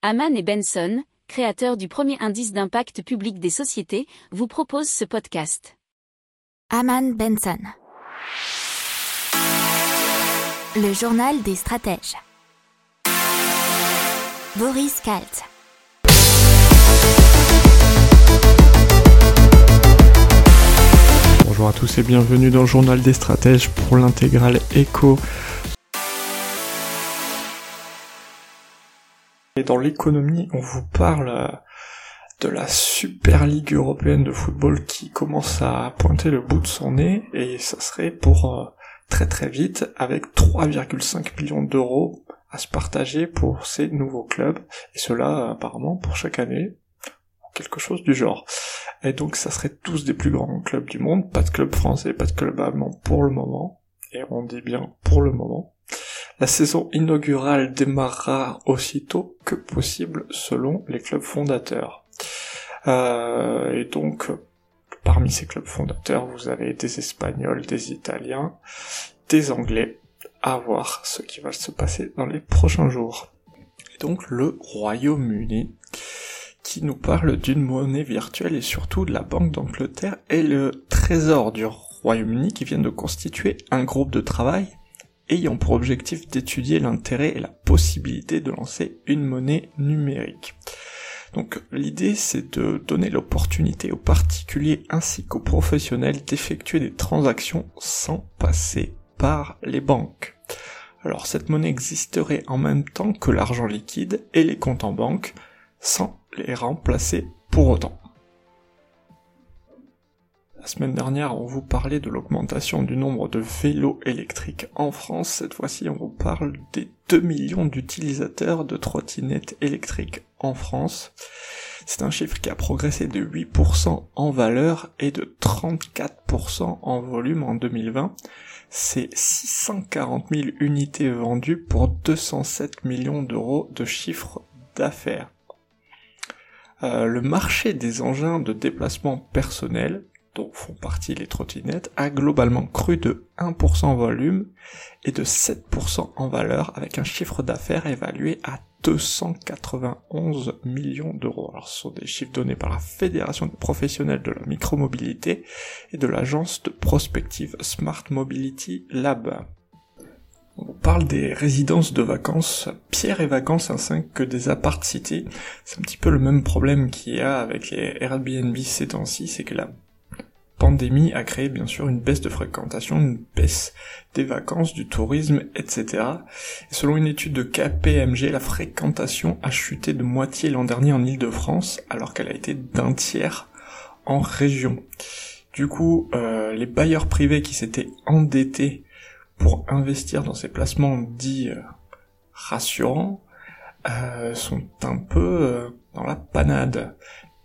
Haman et Benson, créateurs du premier indice d'impact public des sociétés, vous proposent ce podcast. Haman Benson. Le journal des stratèges. Boris Kalt. Bonjour à tous et bienvenue dans le journal des stratèges pour l'intégrale Echo. Et dans l'économie, on vous parle euh, de la Super Ligue européenne de football qui commence à pointer le bout de son nez et ça serait pour euh, très très vite avec 3,5 millions d'euros à se partager pour ces nouveaux clubs et cela apparemment pour chaque année quelque chose du genre. Et donc ça serait tous des plus grands clubs du monde, pas de club français, pas de club allemand pour le moment, et on dit bien pour le moment. La saison inaugurale démarrera aussitôt que possible selon les clubs fondateurs. Euh, et donc, parmi ces clubs fondateurs, vous avez des Espagnols, des Italiens, des Anglais, à voir ce qui va se passer dans les prochains jours. Et donc le Royaume-Uni qui nous parle d'une monnaie virtuelle et surtout de la Banque d'Angleterre et le Trésor du Royaume-Uni qui viennent de constituer un groupe de travail ayant pour objectif d'étudier l'intérêt et la possibilité de lancer une monnaie numérique. Donc l'idée c'est de donner l'opportunité aux particuliers ainsi qu'aux professionnels d'effectuer des transactions sans passer par les banques. Alors cette monnaie existerait en même temps que l'argent liquide et les comptes en banque sans les remplacer pour autant. La semaine dernière, on vous parlait de l'augmentation du nombre de vélos électriques en France. Cette fois-ci, on vous parle des 2 millions d'utilisateurs de trottinettes électriques en France. C'est un chiffre qui a progressé de 8% en valeur et de 34% en volume en 2020. C'est 640 000 unités vendues pour 207 millions d'euros de chiffre d'affaires. Euh, le marché des engins de déplacement personnel dont font partie les trottinettes, a globalement cru de 1% en volume et de 7% en valeur avec un chiffre d'affaires évalué à 291 millions d'euros. Alors ce sont des chiffres donnés par la Fédération des professionnels de la micromobilité et de l'agence de prospective Smart Mobility Lab. On parle des résidences de vacances, Pierre et Vacances ainsi que des appart cités. C'est un petit peu le même problème qu'il y a avec les Airbnb ces temps-ci, c'est que la a créé bien sûr une baisse de fréquentation, une baisse des vacances, du tourisme, etc. Et selon une étude de KPMG, la fréquentation a chuté de moitié l'an dernier en Ile-de-France, alors qu'elle a été d'un tiers en région. Du coup, euh, les bailleurs privés qui s'étaient endettés pour investir dans ces placements dits euh, rassurants euh, sont un peu dans la panade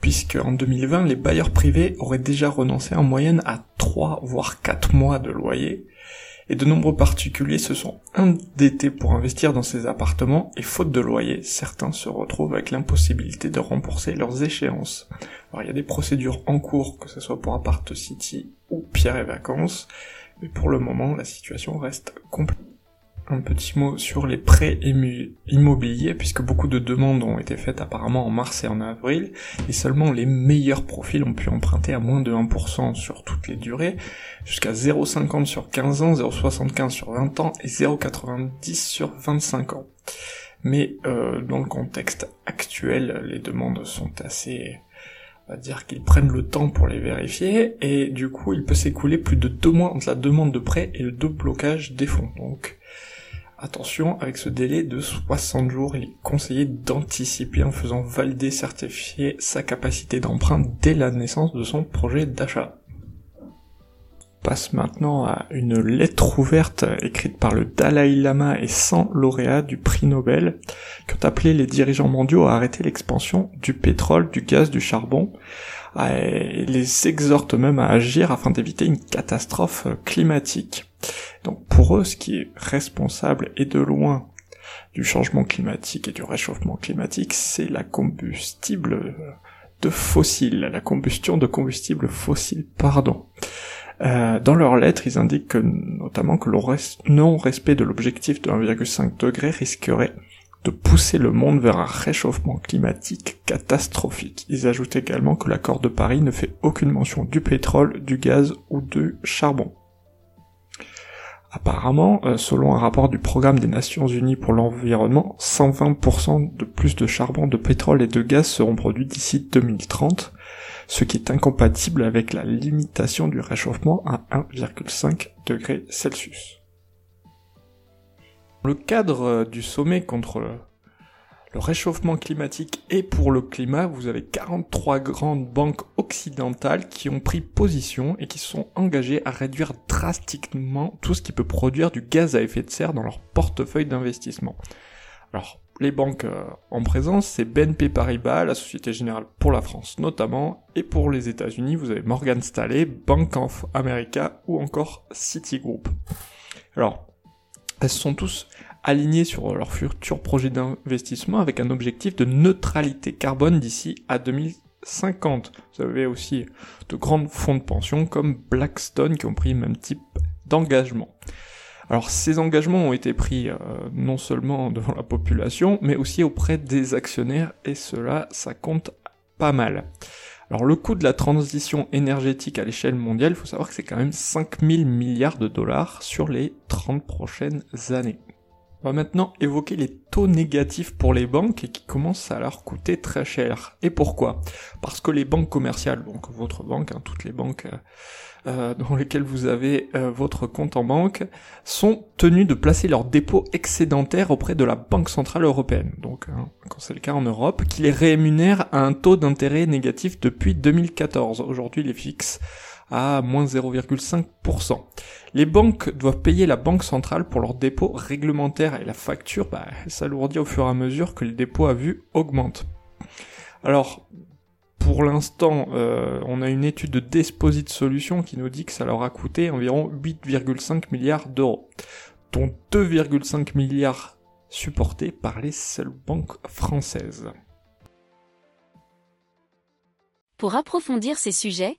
puisque en 2020, les bailleurs privés auraient déjà renoncé en moyenne à 3 voire 4 mois de loyer, et de nombreux particuliers se sont endettés pour investir dans ces appartements, et faute de loyer, certains se retrouvent avec l'impossibilité de rembourser leurs échéances. Alors il y a des procédures en cours, que ce soit pour Apart City ou Pierre et Vacances, mais pour le moment, la situation reste complètement un petit mot sur les prêts immobiliers, puisque beaucoup de demandes ont été faites apparemment en mars et en avril, et seulement les meilleurs profils ont pu emprunter à moins de 1% sur toutes les durées, jusqu'à 0,50 sur 15 ans, 0,75 sur 20 ans et 0,90 sur 25 ans. Mais euh, dans le contexte actuel, les demandes sont assez on va dire qu'ils prennent le temps pour les vérifier, et du coup il peut s'écouler plus de deux mois entre la demande de prêt et le déblocage des fonds. Attention, avec ce délai de 60 jours, il est conseillé d'anticiper en faisant valider, certifier sa capacité d'emprunt dès la naissance de son projet d'achat. Passe maintenant à une lettre ouverte écrite par le Dalai Lama et 100 lauréats du prix Nobel qui ont appelé les dirigeants mondiaux à arrêter l'expansion du pétrole, du gaz, du charbon, et les exhortent même à agir afin d'éviter une catastrophe climatique. Donc pour eux, ce qui est responsable et de loin du changement climatique et du réchauffement climatique, c'est la combustible de fossiles, la combustion de combustibles fossiles, pardon. Euh, dans leur lettre, ils indiquent que, notamment que le non-respect de l'objectif de 1,5 degré risquerait de pousser le monde vers un réchauffement climatique catastrophique. Ils ajoutent également que l'accord de Paris ne fait aucune mention du pétrole, du gaz ou du charbon. Apparemment, euh, selon un rapport du Programme des Nations Unies pour l'environnement, 120% de plus de charbon, de pétrole et de gaz seront produits d'ici 2030, ce qui est incompatible avec la limitation du réchauffement à 1,5 degré Celsius. Le cadre euh, du sommet contre le réchauffement climatique et pour le climat, vous avez 43 grandes banques occidentales qui ont pris position et qui sont engagées à réduire drastiquement tout ce qui peut produire du gaz à effet de serre dans leur portefeuille d'investissement. Alors, les banques euh, en présence, c'est BNP Paribas, la Société Générale pour la France notamment, et pour les États-Unis, vous avez Morgan Stanley, Bank of America ou encore Citigroup. Alors, elles sont tous alignées sur leur futur projet d'investissement avec un objectif de neutralité carbone d'ici à 2050. Vous avez aussi de grands fonds de pension comme Blackstone qui ont pris le même type d'engagement. Alors ces engagements ont été pris euh, non seulement devant la population, mais aussi auprès des actionnaires, et cela, ça compte pas mal. Alors le coût de la transition énergétique à l'échelle mondiale, il faut savoir que c'est quand même 5000 milliards de dollars sur les 30 prochaines années. On va maintenant évoquer les taux négatifs pour les banques et qui commencent à leur coûter très cher. Et pourquoi? Parce que les banques commerciales, donc votre banque, hein, toutes les banques euh, euh, dans lesquelles vous avez euh, votre compte en banque, sont tenues de placer leurs dépôts excédentaires auprès de la Banque Centrale Européenne, donc hein, quand c'est le cas en Europe, qui les rémunère à un taux d'intérêt négatif depuis 2014. Aujourd'hui, il est fixe à moins 0,5%. Les banques doivent payer la banque centrale pour leurs dépôts réglementaires et la facture bah, s'alourdit au fur et à mesure que le dépôt à vue augmente. Alors, pour l'instant, euh, on a une étude de Desposit Solutions qui nous dit que ça leur a coûté environ 8,5 milliards d'euros, dont 2,5 milliards supportés par les seules banques françaises. Pour approfondir ces sujets,